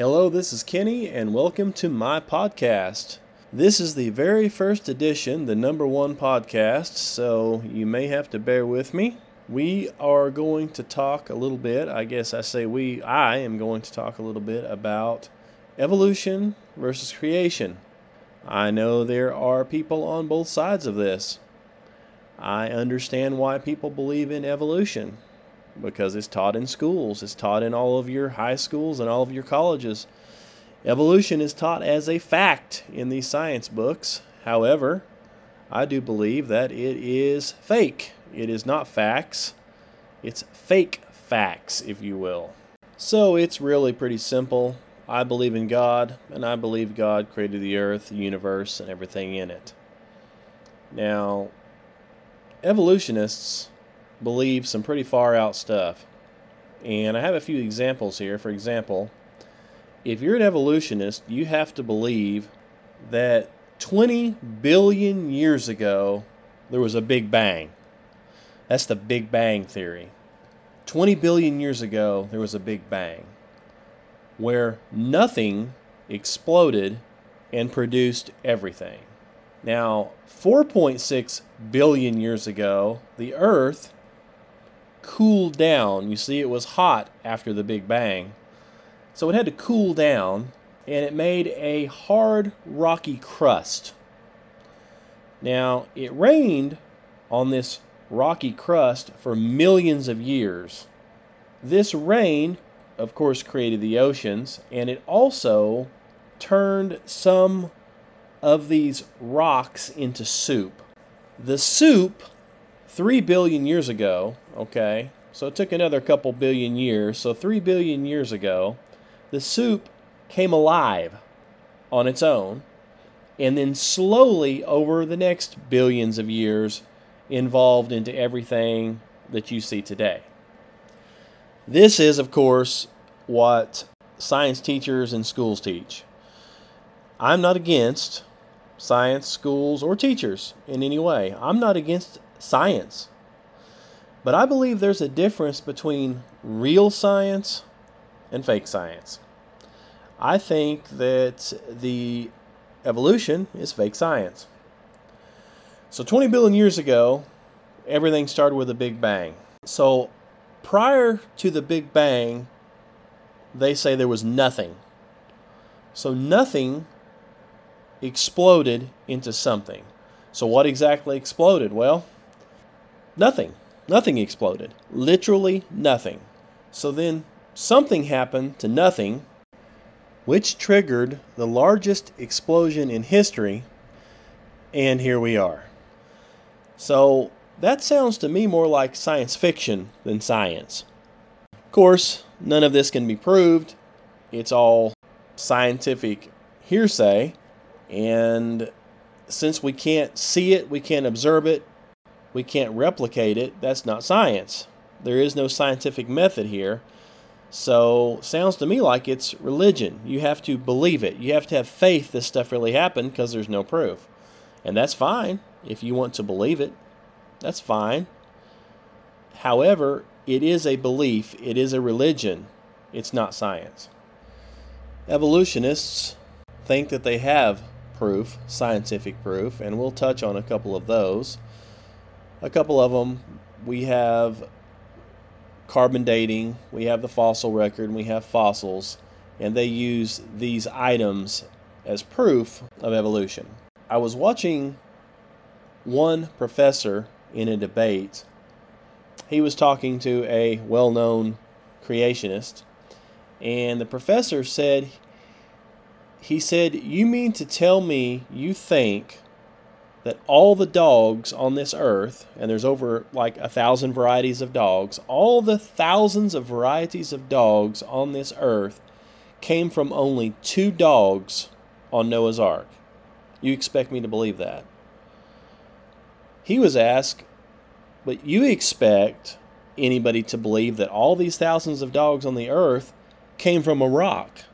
Hello, this is Kenny, and welcome to my podcast. This is the very first edition, the number one podcast, so you may have to bear with me. We are going to talk a little bit, I guess I say we, I am going to talk a little bit about evolution versus creation. I know there are people on both sides of this. I understand why people believe in evolution because it's taught in schools, it's taught in all of your high schools and all of your colleges. Evolution is taught as a fact in these science books. However, I do believe that it is fake. It is not facts, it's fake facts, if you will. So it's really pretty simple. I believe in God, and I believe God created the earth, the universe, and everything in it. Now, evolutionists believe some pretty far out stuff. And I have a few examples here. For example, if you're an evolutionist, you have to believe that 20 billion years ago there was a Big Bang. That's the Big Bang theory. 20 billion years ago there was a Big Bang where nothing exploded and produced everything. Now, 4.6 billion years ago, the Earth cooled down. You see, it was hot after the Big Bang. So it had to cool down, and it made a hard, rocky crust. Now, it rained on this rocky crust for millions of years. This rain, of course, created the oceans, and it also turned some of these rocks into soup. The soup, three billion years ago, okay, so it took another couple billion years, so three billion years ago, the soup came alive on its own, and then slowly over the next billions of years evolved into everything that you see today. This is, of course, what science teachers and schools teach. I'm not against science schools or teachers in any way. I'm not against science. But I believe there's a difference between real science and fake science. I think that the evolution is fake science. So 20 billion years ago, everything started with a big bang. So prior to the big bang, they say there was nothing. So nothing exploded into something. So what exactly exploded? Well, nothing. Nothing exploded. Literally nothing. So then something happened to nothing, which triggered the largest explosion in history, and here we are. So that sounds to me more like science fiction than science. Of course, none of this can be proved. It's all scientific hearsay, and since we can't see it, we can't observe it, we can't replicate it, that's not science. There is no scientific method here. So, sounds to me like it's religion. You have to believe it. You have to have faith this stuff really happened because there's no proof. And that's fine if you want to believe it. That's fine. However, it is a belief, it is a religion. It's not science. Evolutionists think that they have proof, scientific proof, and we'll touch on a couple of those a couple of them. We have carbon dating, we have the fossil record, we have fossils, and they use these items as proof of evolution. I was watching one professor in a debate. He was talking to a well known creationist, and the professor said, he said, You mean to tell me you think that all the dogs on this earth, and there's over like a thousand varieties of dogs, all the thousands of varieties of dogs on this earth came from only two dogs on Noah's Ark. You expect me to believe that? He was asked, but you expect anybody to believe that all these thousands of dogs on the earth came from a rock?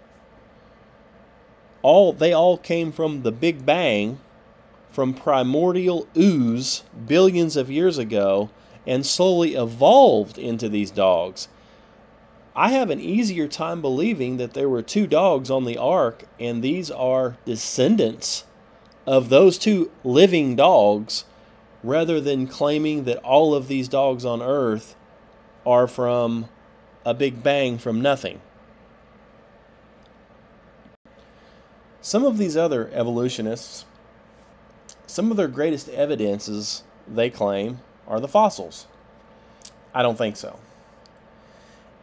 All they all came from the Big Bang from primordial ooze billions of years ago and slowly evolved into these dogs. I have an easier time believing that there were two dogs on the ark and these are descendants of those two living dogs rather than claiming that all of these dogs on earth are from a big bang from nothing. Some of these other evolutionists, some of their greatest evidences, they claim, are the fossils. I don't think so.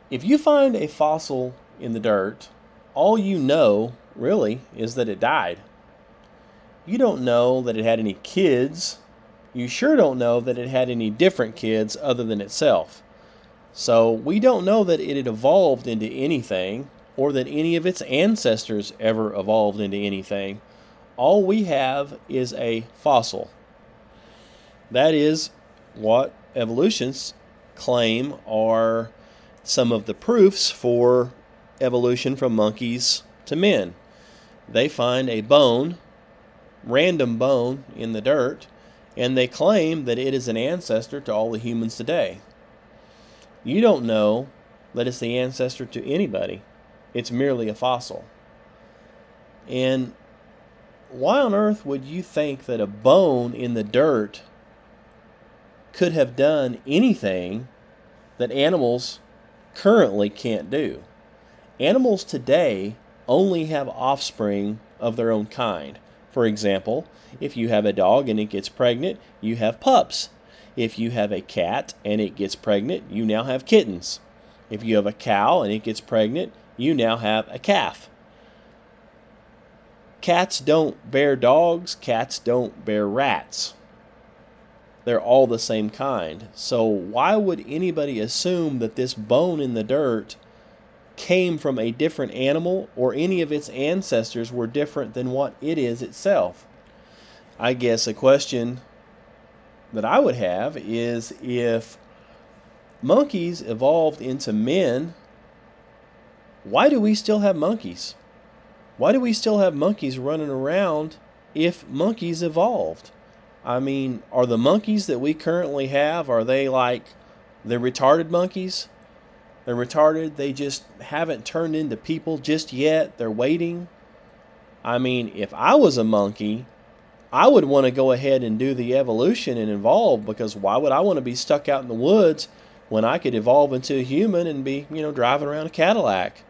If you find a fossil in the dirt, all you know, really, is that it died. You don't know that it had any kids. You sure don't know that it had any different kids other than itself. So we don't know that it had evolved into anything or that any of its ancestors ever evolved into anything. All we have is a fossil. That is what evolutionists claim are some of the proofs for evolution from monkeys to men. They find a bone, random bone, in the dirt, and they claim that it is an ancestor to all the humans today. You don't know that it's the ancestor to anybody. It's merely a fossil. And why on earth would you think that a bone in the dirt could have done anything that animals currently can't do? Animals today only have offspring of their own kind. For example, if you have a dog and it gets pregnant, you have pups. If you have a cat and it gets pregnant, you now have kittens. If you have a cow and it gets pregnant, you now have a calf. Cats don't bear dogs, cats don't bear rats. They're all the same kind. So, why would anybody assume that this bone in the dirt came from a different animal or any of its ancestors were different than what it is itself? I guess a question that I would have is if monkeys evolved into men why do we still have monkeys? Why do we still have monkeys running around if monkeys evolved? I mean, are the monkeys that we currently have, are they like the retarded monkeys? They're retarded, they just haven't turned into people just yet, they're waiting. I mean, if I was a monkey, I would want to go ahead and do the evolution and evolve because why would I want to be stuck out in the woods when I could evolve into a human and be, you know, driving around a Cadillac?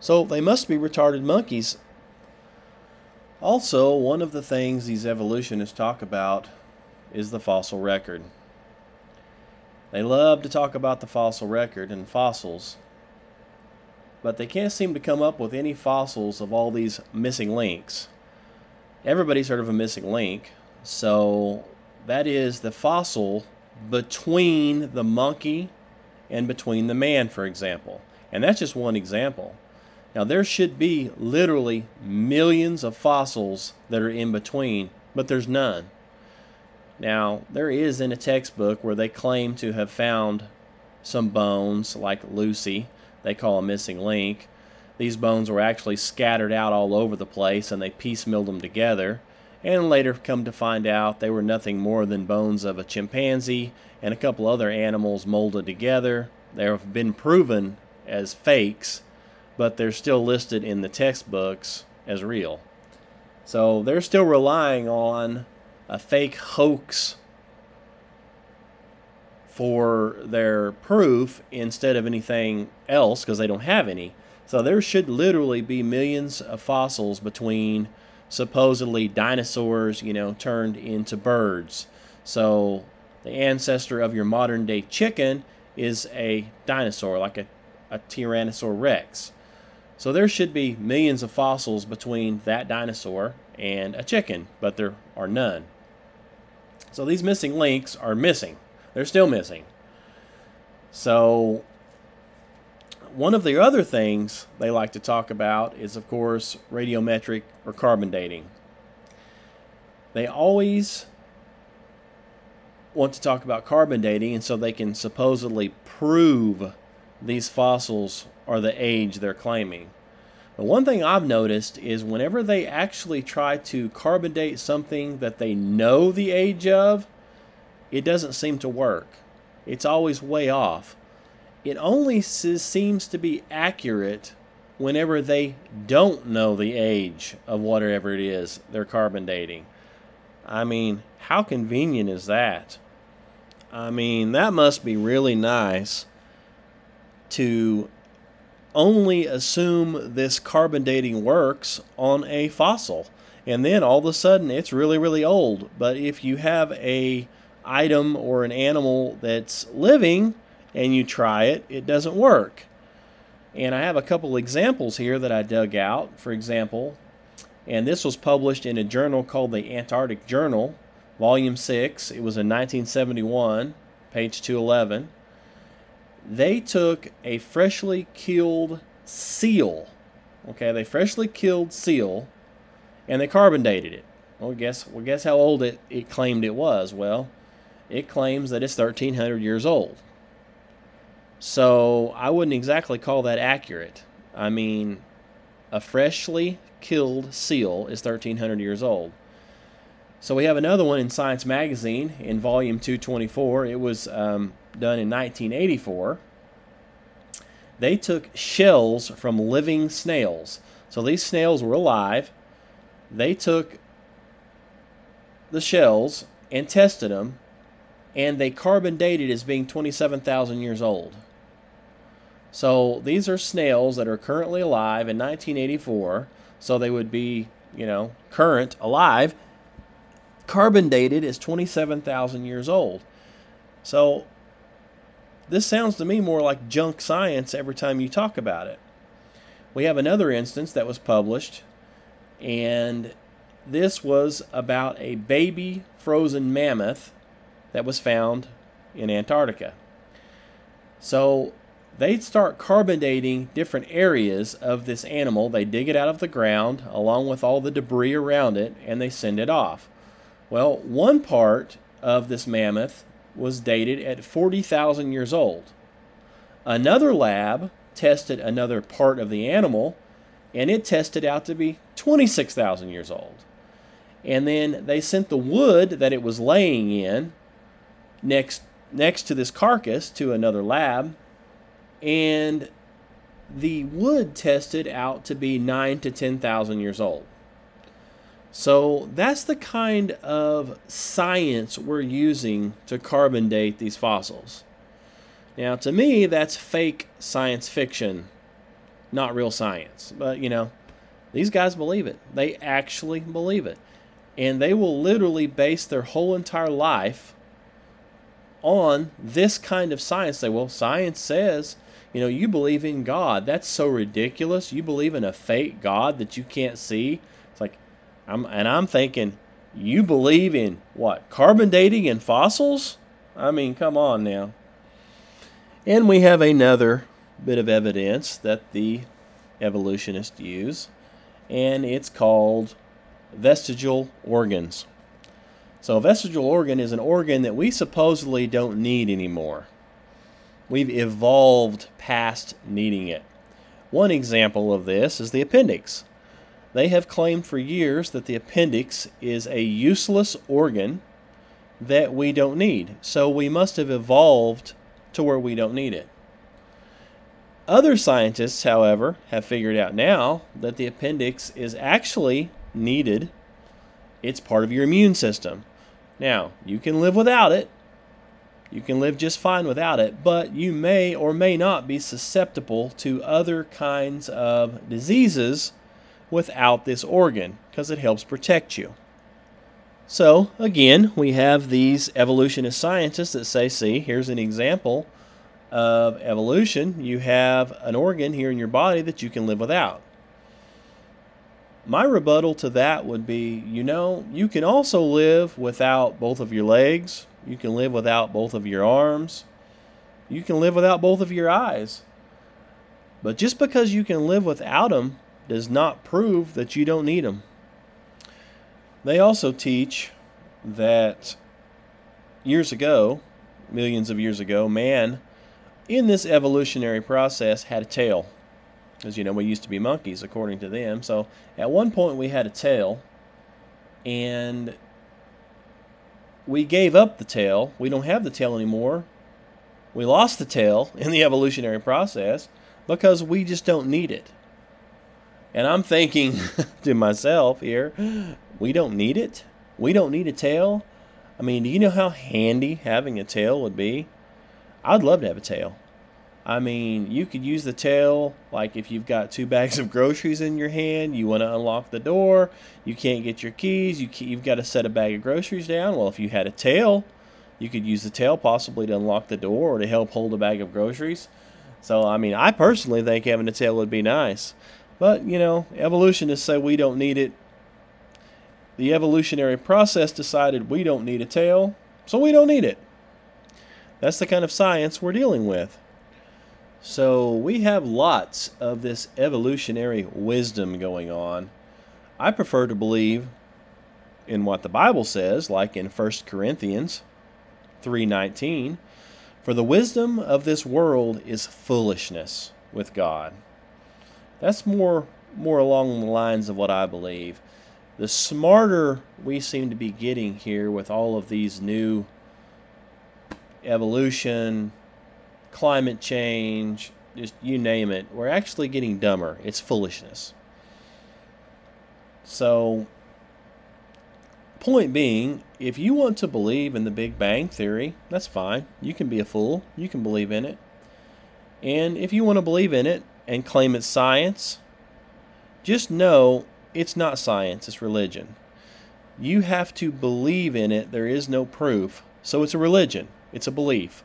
So they must be retarded monkeys. Also, one of the things these evolutionists talk about is the fossil record. They love to talk about the fossil record and fossils, but they can't seem to come up with any fossils of all these missing links. Everybody's heard of a missing link, so that is the fossil between the monkey and between the man, for example. And that's just one example. Now, there should be literally millions of fossils that are in between, but there's none. Now, there is in a textbook where they claim to have found some bones, like Lucy, they call a missing link. These bones were actually scattered out all over the place and they piecemealed them together, and later come to find out they were nothing more than bones of a chimpanzee and a couple other animals molded together. They have been proven as fakes but they're still listed in the textbooks as real. So they're still relying on a fake hoax for their proof instead of anything else because they don't have any. So there should literally be millions of fossils between supposedly dinosaurs, you know, turned into birds. So the ancestor of your modern day chicken is a dinosaur, like a, a Tyrannosaurus rex. So there should be millions of fossils between that dinosaur and a chicken, but there are none. So these missing links are missing. They're still missing. So one of the other things they like to talk about is, of course, radiometric or carbon dating. They always want to talk about carbon dating, and so they can supposedly prove these fossils are the age they're claiming. But one thing I've noticed is whenever they actually try to carbon date something that they know the age of, it doesn't seem to work. It's always way off. it only seems to be accurate whenever they don't know the age of whatever it is they're carbon dating. I mean, how convenient is that? I mean, that must be really nice to only assume this carbon dating works on a fossil. And then all of a sudden it's really really old. But if you have a item or an animal that's living and you try it it doesn't work. And i have a couple examples here that i dug out. For example and this was published in a journal called the antarctic journal volume 6 it was in 1971 page 211 they took a freshly killed seal. Okay, they freshly killed seal and they carbon dated it. Well, guess well, guess how old it, it claimed it was? Well, it claims that it's 1300 years old. So I wouldn't exactly call that accurate. I mean, a freshly killed seal is 1300 years old. So we have another one in Science Magazine in volume 224. It was um, done in 1984. They took shells from living snails. So these snails were alive. They took the shells and tested them, and they carbon dated as being 27,000 years old. So these are snails that are currently alive in 1984. So they would be, you know, current, alive, carbon dated as 27,000 years old. So this sounds to me more like junk science every time you talk about it. We have another instance that was published, and this was about a baby frozen mammoth that was found in Antarctica. So they'd start carbon dating different areas of this animal. They dig it out of the ground along with all the debris around it and they send it off. Well, one part of this mammoth was dated at 40,000 years old. Another lab tested another part of the animal and it tested out to be 26,000 years old. And then they sent the wood that it was laying in next next to this carcass to another lab and the wood tested out to be 9 to 10,000 years old. So that's the kind of science we're using to carbon date these fossils. Now, to me, that's fake science fiction, not real science. But, you know, these guys believe it. They actually believe it. And they will literally base their whole entire life on this kind of science. Say, well, science says, you know, you believe in God. That's so ridiculous. You believe in a fake God that you can't see. I'm, and I'm thinking, you believe in what? Carbon dating and fossils? I mean, come on now. And we have another bit of evidence that the evolutionists use, and it's called vestigial organs. So, a vestigial organ is an organ that we supposedly don't need anymore. We've evolved past needing it. One example of this is the appendix. They have claimed for years that the appendix is a useless organ that we don't need. So we must have evolved to where we don't need it. Other scientists, however, have figured out now that the appendix is actually needed. It's part of your immune system. Now, you can live without it. You can live just fine without it, but you may or may not be susceptible to other kinds of diseases without this organ because it helps protect you. So, again, we have these evolutionist scientists that say, see, here's an example of evolution. You have an organ here in your body that you can live without. My rebuttal to that would be you know, you can also live without both of your legs, you can live without both of your arms, you can live without both of your eyes. But just because you can live without them does not prove that you don't need them. They also teach that years ago, millions of years ago, man in this evolutionary process had a tail. As you know, we used to be monkeys, according to them. So at one point, we had a tail, and we gave up the tail. We don't have the tail anymore We lost the tail in the evolutionary process because we just don't need it. And I'm thinking to myself here, we don't need it? We don't need a tail? I mean, do you know how handy having a tail would be? I'd love to have a tail. I mean, you could use the tail like if you've got two bags of groceries in your hand, you want to unlock the door, you can't get your keys, you you've got to set a bag of groceries down. Well, if you had a tail, you could use the tail possibly to unlock the door or to help hold a bag of groceries. So, I mean, I personally think having a tail would be nice. But, you know, evolutionists say we don't need it. The evolutionary process decided we don't need a tail, so we don't need it. That's the kind of science we're dealing with. So we have lots of this evolutionary wisdom going on. I prefer to believe in what the Bible says, like in 1 Corinthians 3:19, for the wisdom of this world is foolishness with God. That's more more along the lines of what I believe. The smarter we seem to be getting here with all of these new evolution, climate change, just you name it, we're actually getting dumber. It's foolishness. So, point being, if you want to believe in the Big Bang Theory, that's fine. You can be a fool, you can believe in it. And if you want to believe in it and claim it's science, just know it's not science, it's religion. You have to believe in it, there is no proof. So it's a religion, it's a belief.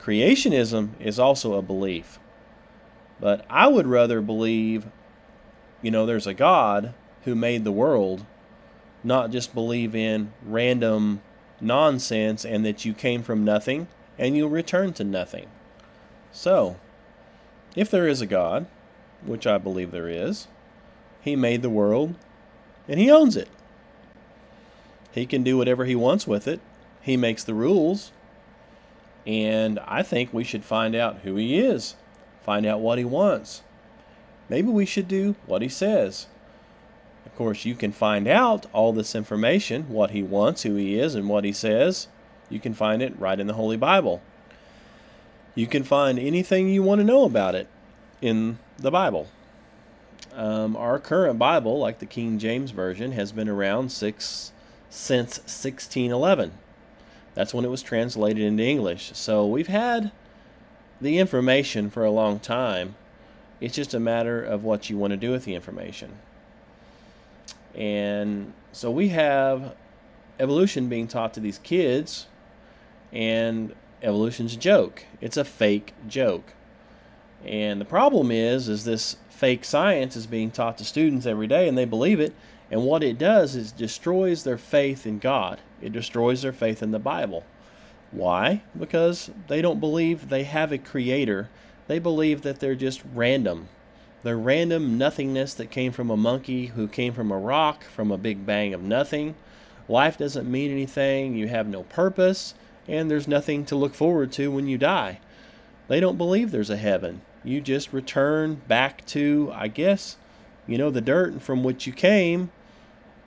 Creationism is also a belief. But I would rather believe, you know, there's a God who made the world, not just believe in random nonsense and that you came from nothing and you'll return to nothing. So, if there is a God, which I believe there is, He made the world and He owns it. He can do whatever He wants with it. He makes the rules. And I think we should find out who he is, find out what he wants. Maybe we should do what he says. Of course, you can find out all this information what he wants, who he is, and what he says. You can find it right in the Holy Bible. You can find anything you want to know about it in the Bible. Um, our current Bible, like the King James Version, has been around six, since 1611. That's when it was translated into English. So we've had the information for a long time. It's just a matter of what you want to do with the information. And so we have evolution being taught to these kids, and evolution's a joke. It's a fake joke. And the problem is, is this fake science is being taught to students every day, and they believe it. And what it does is destroys their faith in God. It destroys their faith in the Bible. Why? Because they don't believe they have a creator. They believe that they're just random. They're random nothingness that came from a monkey who came from a rock from a big bang of nothing. Life doesn't mean anything. You have no purpose. And there's nothing to look forward to when you die. They don't believe there's a heaven. You just return back to, I guess, you know, the dirt from which you came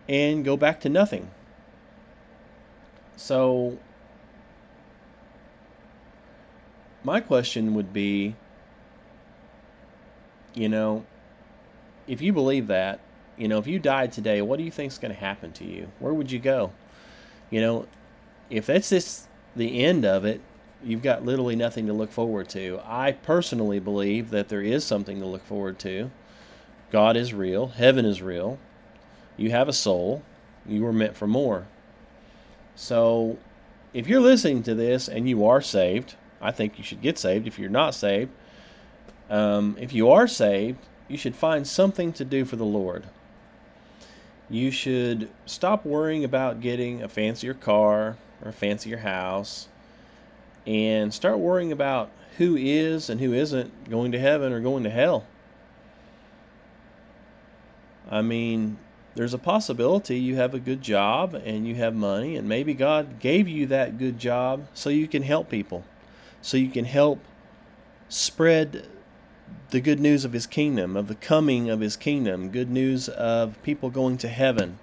and go back to nothing. So, my question would be you know, if you believe that, you know, if you died today, what do you think is going to happen to you? Where would you go? You know, if that's just the end of it, you've got literally nothing to look forward to. I personally believe that there is something to look forward to. God is real, heaven is real. You have a soul, you were meant for more. So, if you're listening to this and you are saved, I think you should get saved. If you're not saved, um, if you are saved, you should find something to do for the Lord. You should stop worrying about getting a fancier car or a fancier house and start worrying about who is and who isn't going to heaven or going to hell. I mean, there's a possibility you have a good job and you have money, and maybe God gave you that good job so you can help people, so you can help spread the good news of His kingdom, of the coming of His kingdom, good news of people going to heaven.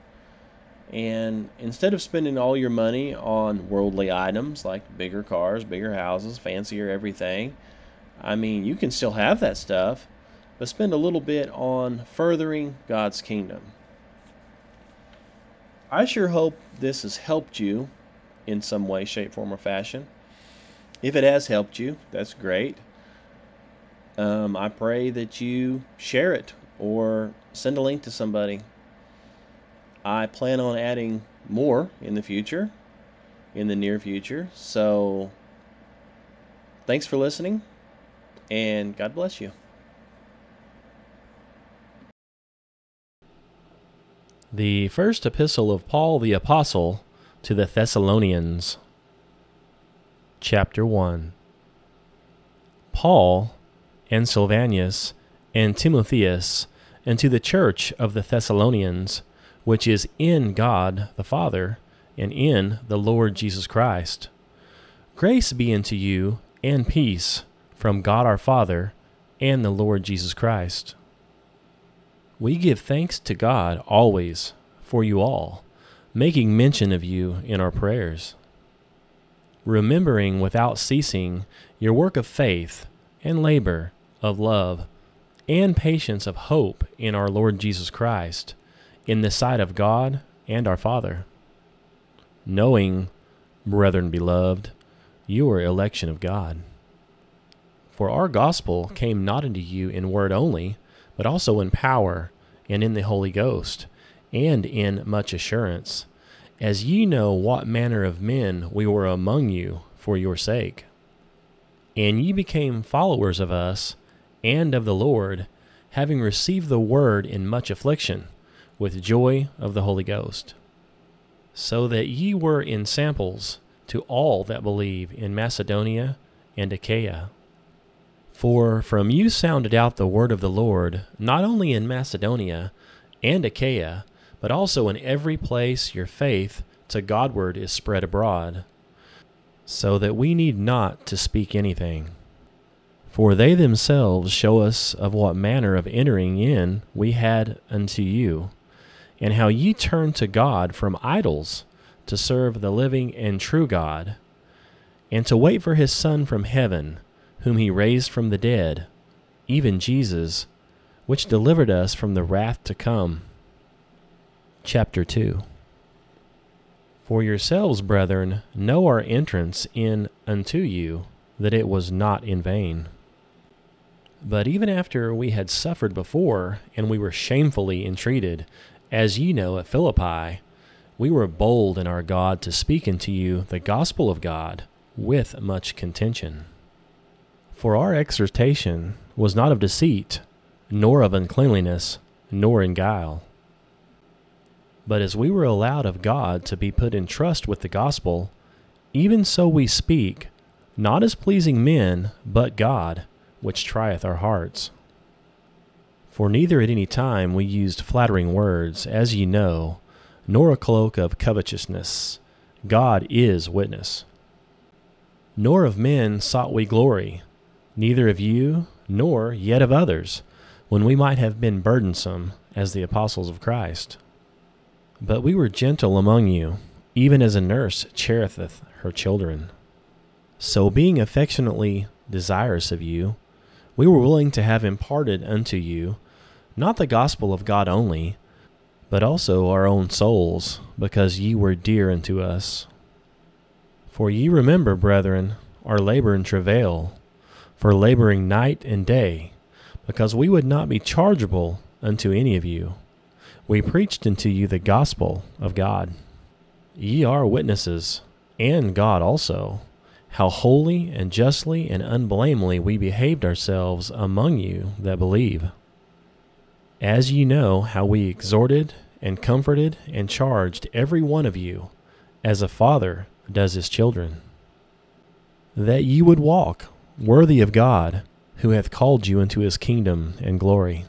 And instead of spending all your money on worldly items like bigger cars, bigger houses, fancier everything, I mean, you can still have that stuff, but spend a little bit on furthering God's kingdom. I sure hope this has helped you in some way, shape, form, or fashion. If it has helped you, that's great. Um, I pray that you share it or send a link to somebody. I plan on adding more in the future, in the near future. So, thanks for listening, and God bless you. The first epistle of Paul the Apostle to the Thessalonians, chapter 1. Paul and Silvanus and Timotheus, and to the church of the Thessalonians, which is in God the Father, and in the Lord Jesus Christ. Grace be unto you, and peace from God our Father and the Lord Jesus Christ. We give thanks to God always for you all, making mention of you in our prayers, remembering without ceasing your work of faith and labor of love and patience of hope in our Lord Jesus Christ, in the sight of God and our Father. Knowing, brethren beloved, you are election of God. For our gospel came not unto you in word only, but also in power, and in the Holy Ghost, and in much assurance, as ye know what manner of men we were among you for your sake. And ye became followers of us and of the Lord, having received the word in much affliction, with joy of the Holy Ghost. So that ye were in samples to all that believe in Macedonia and Achaia. For from you sounded out the word of the Lord, not only in Macedonia and Achaia, but also in every place your faith to Godward is spread abroad, so that we need not to speak anything. For they themselves show us of what manner of entering in we had unto you, and how ye turned to God from idols to serve the living and true God, and to wait for his Son from heaven whom he raised from the dead, even Jesus, which delivered us from the wrath to come. Chapter 2 For yourselves, brethren, know our entrance in unto you, that it was not in vain. But even after we had suffered before, and we were shamefully entreated, as ye know at Philippi, we were bold in our God to speak unto you the gospel of God with much contention. For our exhortation was not of deceit, nor of uncleanliness, nor in guile. But as we were allowed of God to be put in trust with the gospel, even so we speak, not as pleasing men, but God, which trieth our hearts. For neither at any time we used flattering words, as ye know, nor a cloak of covetousness. God is witness. Nor of men sought we glory neither of you nor yet of others, when we might have been burdensome as the apostles of Christ. But we were gentle among you, even as a nurse cherisheth her children. So, being affectionately desirous of you, we were willing to have imparted unto you not the gospel of God only, but also our own souls, because ye were dear unto us. For ye remember, brethren, our labor and travail, for laboring night and day, because we would not be chargeable unto any of you. We preached unto you the gospel of God. Ye are witnesses, and God also, how holy and justly and unblamely we behaved ourselves among you that believe. As ye know how we exhorted and comforted and charged every one of you, as a father does his children, that ye would walk worthy of God, who hath called you into his kingdom and glory.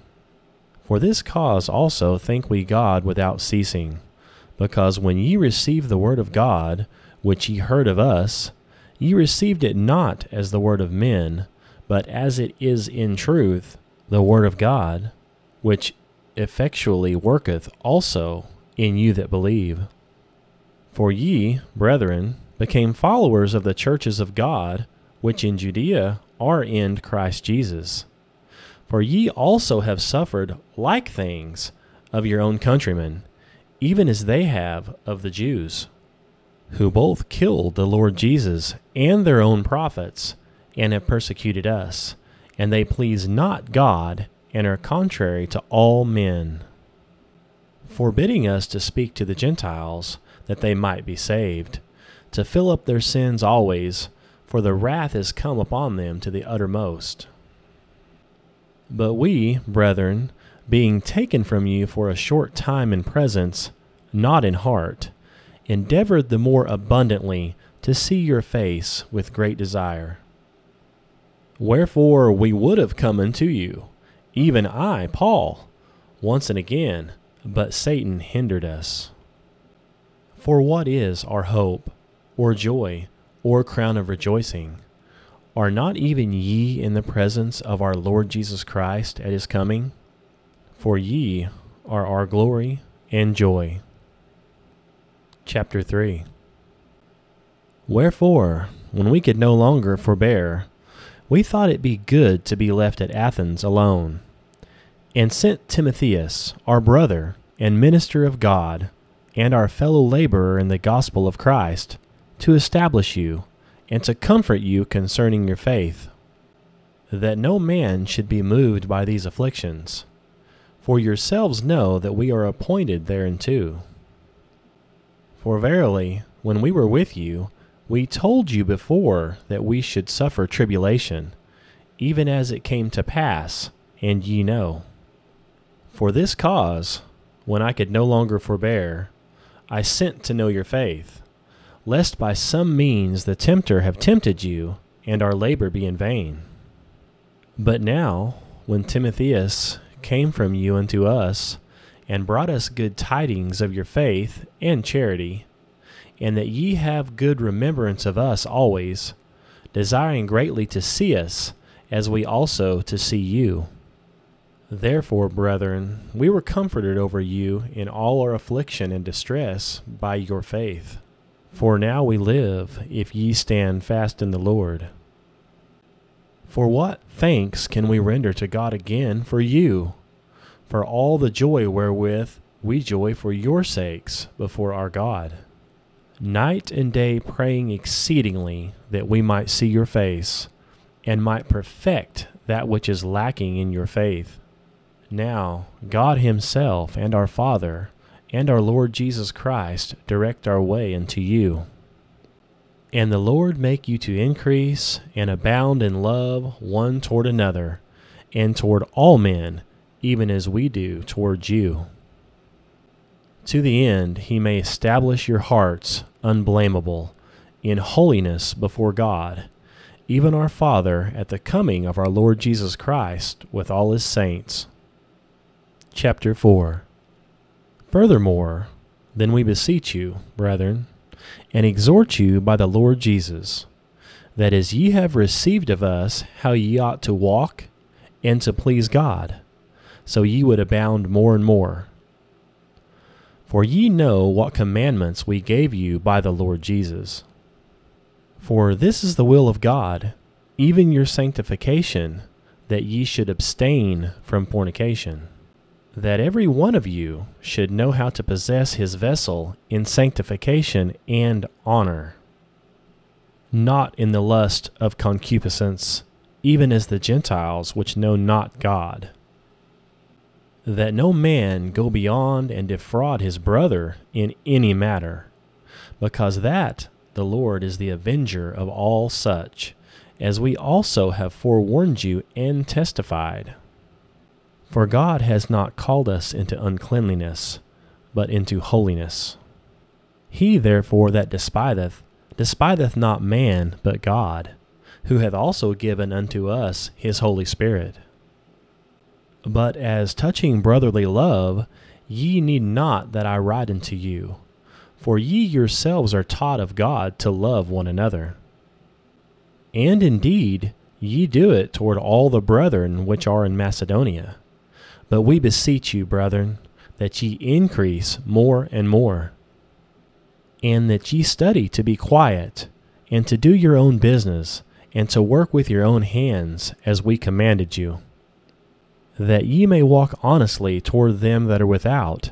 For this cause also thank we God without ceasing, because when ye received the word of God, which ye heard of us, ye received it not as the word of men, but as it is in truth the word of God, which effectually worketh also in you that believe. For ye, brethren, became followers of the churches of God, which in Judea are in Christ Jesus. For ye also have suffered like things of your own countrymen, even as they have of the Jews, who both killed the Lord Jesus and their own prophets, and have persecuted us, and they please not God, and are contrary to all men, forbidding us to speak to the Gentiles, that they might be saved, to fill up their sins always, for the wrath is come upon them to the uttermost. But we, brethren, being taken from you for a short time in presence, not in heart, endeavored the more abundantly to see your face with great desire. Wherefore we would have come unto you, even I, Paul, once and again, but Satan hindered us. For what is our hope, or joy, or crown of rejoicing? Are not even ye in the presence of our Lord Jesus Christ at his coming? For ye are our glory and joy. Chapter 3 Wherefore, when we could no longer forbear, we thought it be good to be left at Athens alone, and sent Timotheus, our brother and minister of God, and our fellow laborer in the gospel of Christ, to establish you, and to comfort you concerning your faith, that no man should be moved by these afflictions for yourselves know that we are appointed thereunto. For verily, when we were with you, we told you before that we should suffer tribulation, even as it came to pass, and ye know. For this cause, when I could no longer forbear, I sent to know your faith, lest by some means the tempter have tempted you, and our labor be in vain. But now, when Timotheus came from you unto us, and brought us good tidings of your faith and charity, and that ye have good remembrance of us always, desiring greatly to see us, as we also to see you. Therefore, brethren, we were comforted over you in all our affliction and distress by your faith. For now we live, if ye stand fast in the Lord. For what thanks can we render to God again for you, for all the joy wherewith we joy for your sakes before our God? Night and day praying exceedingly that we might see your face, and might perfect that which is lacking in your faith. Now, God Himself and our Father and our Lord Jesus Christ direct our way unto you. And the Lord make you to increase and abound in love one toward another, and toward all men, even as we do towards you. To the end he may establish your hearts unblameable in holiness before God, even our Father, at the coming of our Lord Jesus Christ with all his saints. Chapter 4 Furthermore, then we beseech you, brethren, and exhort you by the Lord Jesus, that as ye have received of us how ye ought to walk and to please God, so ye would abound more and more. For ye know what commandments we gave you by the Lord Jesus. For this is the will of God, even your sanctification, that ye should abstain from fornication that every one of you should know how to possess his vessel in sanctification and honor, not in the lust of concupiscence, even as the Gentiles which know not God. That no man go beyond and defraud his brother in any matter, because that the Lord is the avenger of all such, as we also have forewarned you and testified. For God has not called us into uncleanliness, but into holiness. He therefore that despiseth, despiseth not man, but God, who hath also given unto us his Holy Spirit. But as touching brotherly love, ye need not that I write unto you, for ye yourselves are taught of God to love one another. And indeed, ye do it toward all the brethren which are in Macedonia. But we beseech you, brethren, that ye increase more and more, and that ye study to be quiet, and to do your own business, and to work with your own hands, as we commanded you, that ye may walk honestly toward them that are without,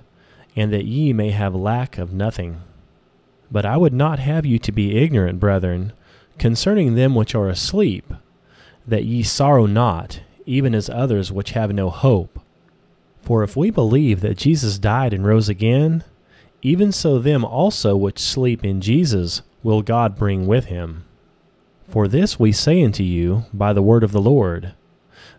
and that ye may have lack of nothing. But I would not have you to be ignorant, brethren, concerning them which are asleep, that ye sorrow not, even as others which have no hope. For if we believe that Jesus died and rose again, even so them also which sleep in Jesus will God bring with him. For this we say unto you by the word of the Lord,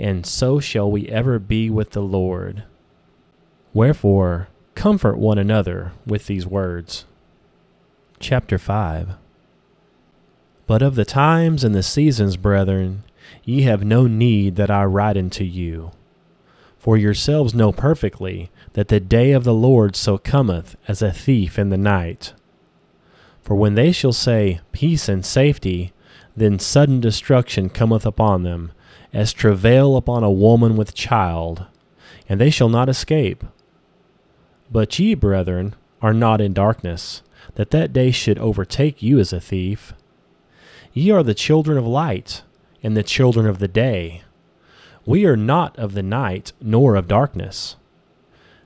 and so shall we ever be with the Lord. Wherefore, comfort one another with these words. Chapter 5 But of the times and the seasons, brethren, ye have no need that I write unto you. For yourselves know perfectly that the day of the Lord so cometh as a thief in the night. For when they shall say, Peace and safety, then sudden destruction cometh upon them, as travail upon a woman with child, and they shall not escape. But ye, brethren, are not in darkness, that that day should overtake you as a thief. Ye are the children of light, and the children of the day. We are not of the night, nor of darkness.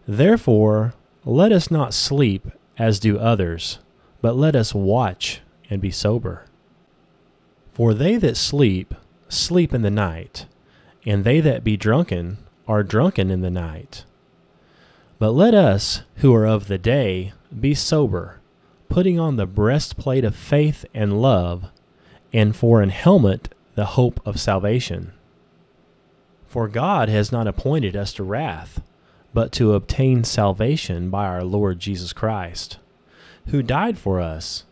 Therefore, let us not sleep as do others, but let us watch and be sober. For they that sleep, sleep in the night, and they that be drunken are drunken in the night. But let us, who are of the day, be sober, putting on the breastplate of faith and love, and for an helmet the hope of salvation. For God has not appointed us to wrath, but to obtain salvation by our Lord Jesus Christ, who died for us,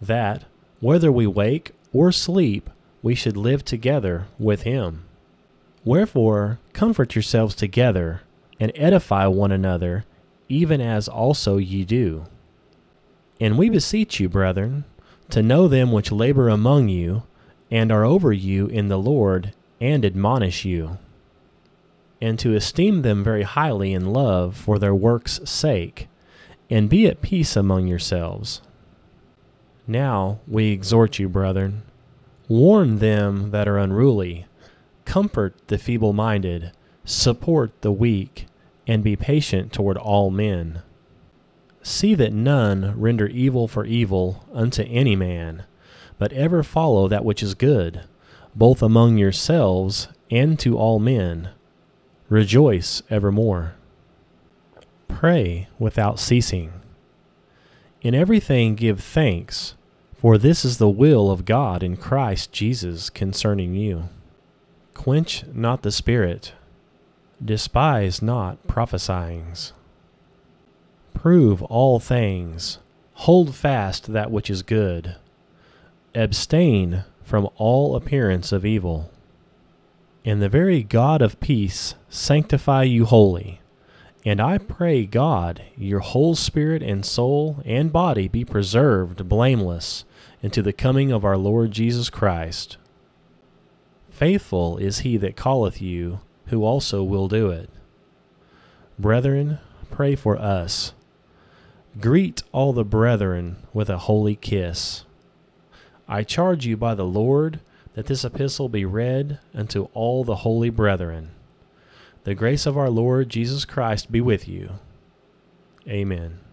that, whether we wake or sleep, we should live together with him. Wherefore, comfort yourselves together, and edify one another, even as also ye do. And we beseech you, brethren, to know them which labor among you, and are over you in the Lord, and admonish you and to esteem them very highly in love for their work's sake, and be at peace among yourselves. Now we exhort you, brethren, warn them that are unruly, comfort the feeble minded, support the weak, and be patient toward all men. See that none render evil for evil unto any man, but ever follow that which is good, both among yourselves and to all men. Rejoice evermore. Pray without ceasing. In everything give thanks, for this is the will of God in Christ Jesus concerning you. Quench not the Spirit. Despise not prophesyings. Prove all things. Hold fast that which is good. Abstain from all appearance of evil. And the very God of peace sanctify you wholly. And I pray God, your whole spirit and soul and body be preserved blameless unto the coming of our Lord Jesus Christ. Faithful is he that calleth you, who also will do it. Brethren, pray for us. Greet all the brethren with a holy kiss. I charge you by the Lord that this epistle be read unto all the holy brethren. The grace of our Lord Jesus Christ be with you. Amen.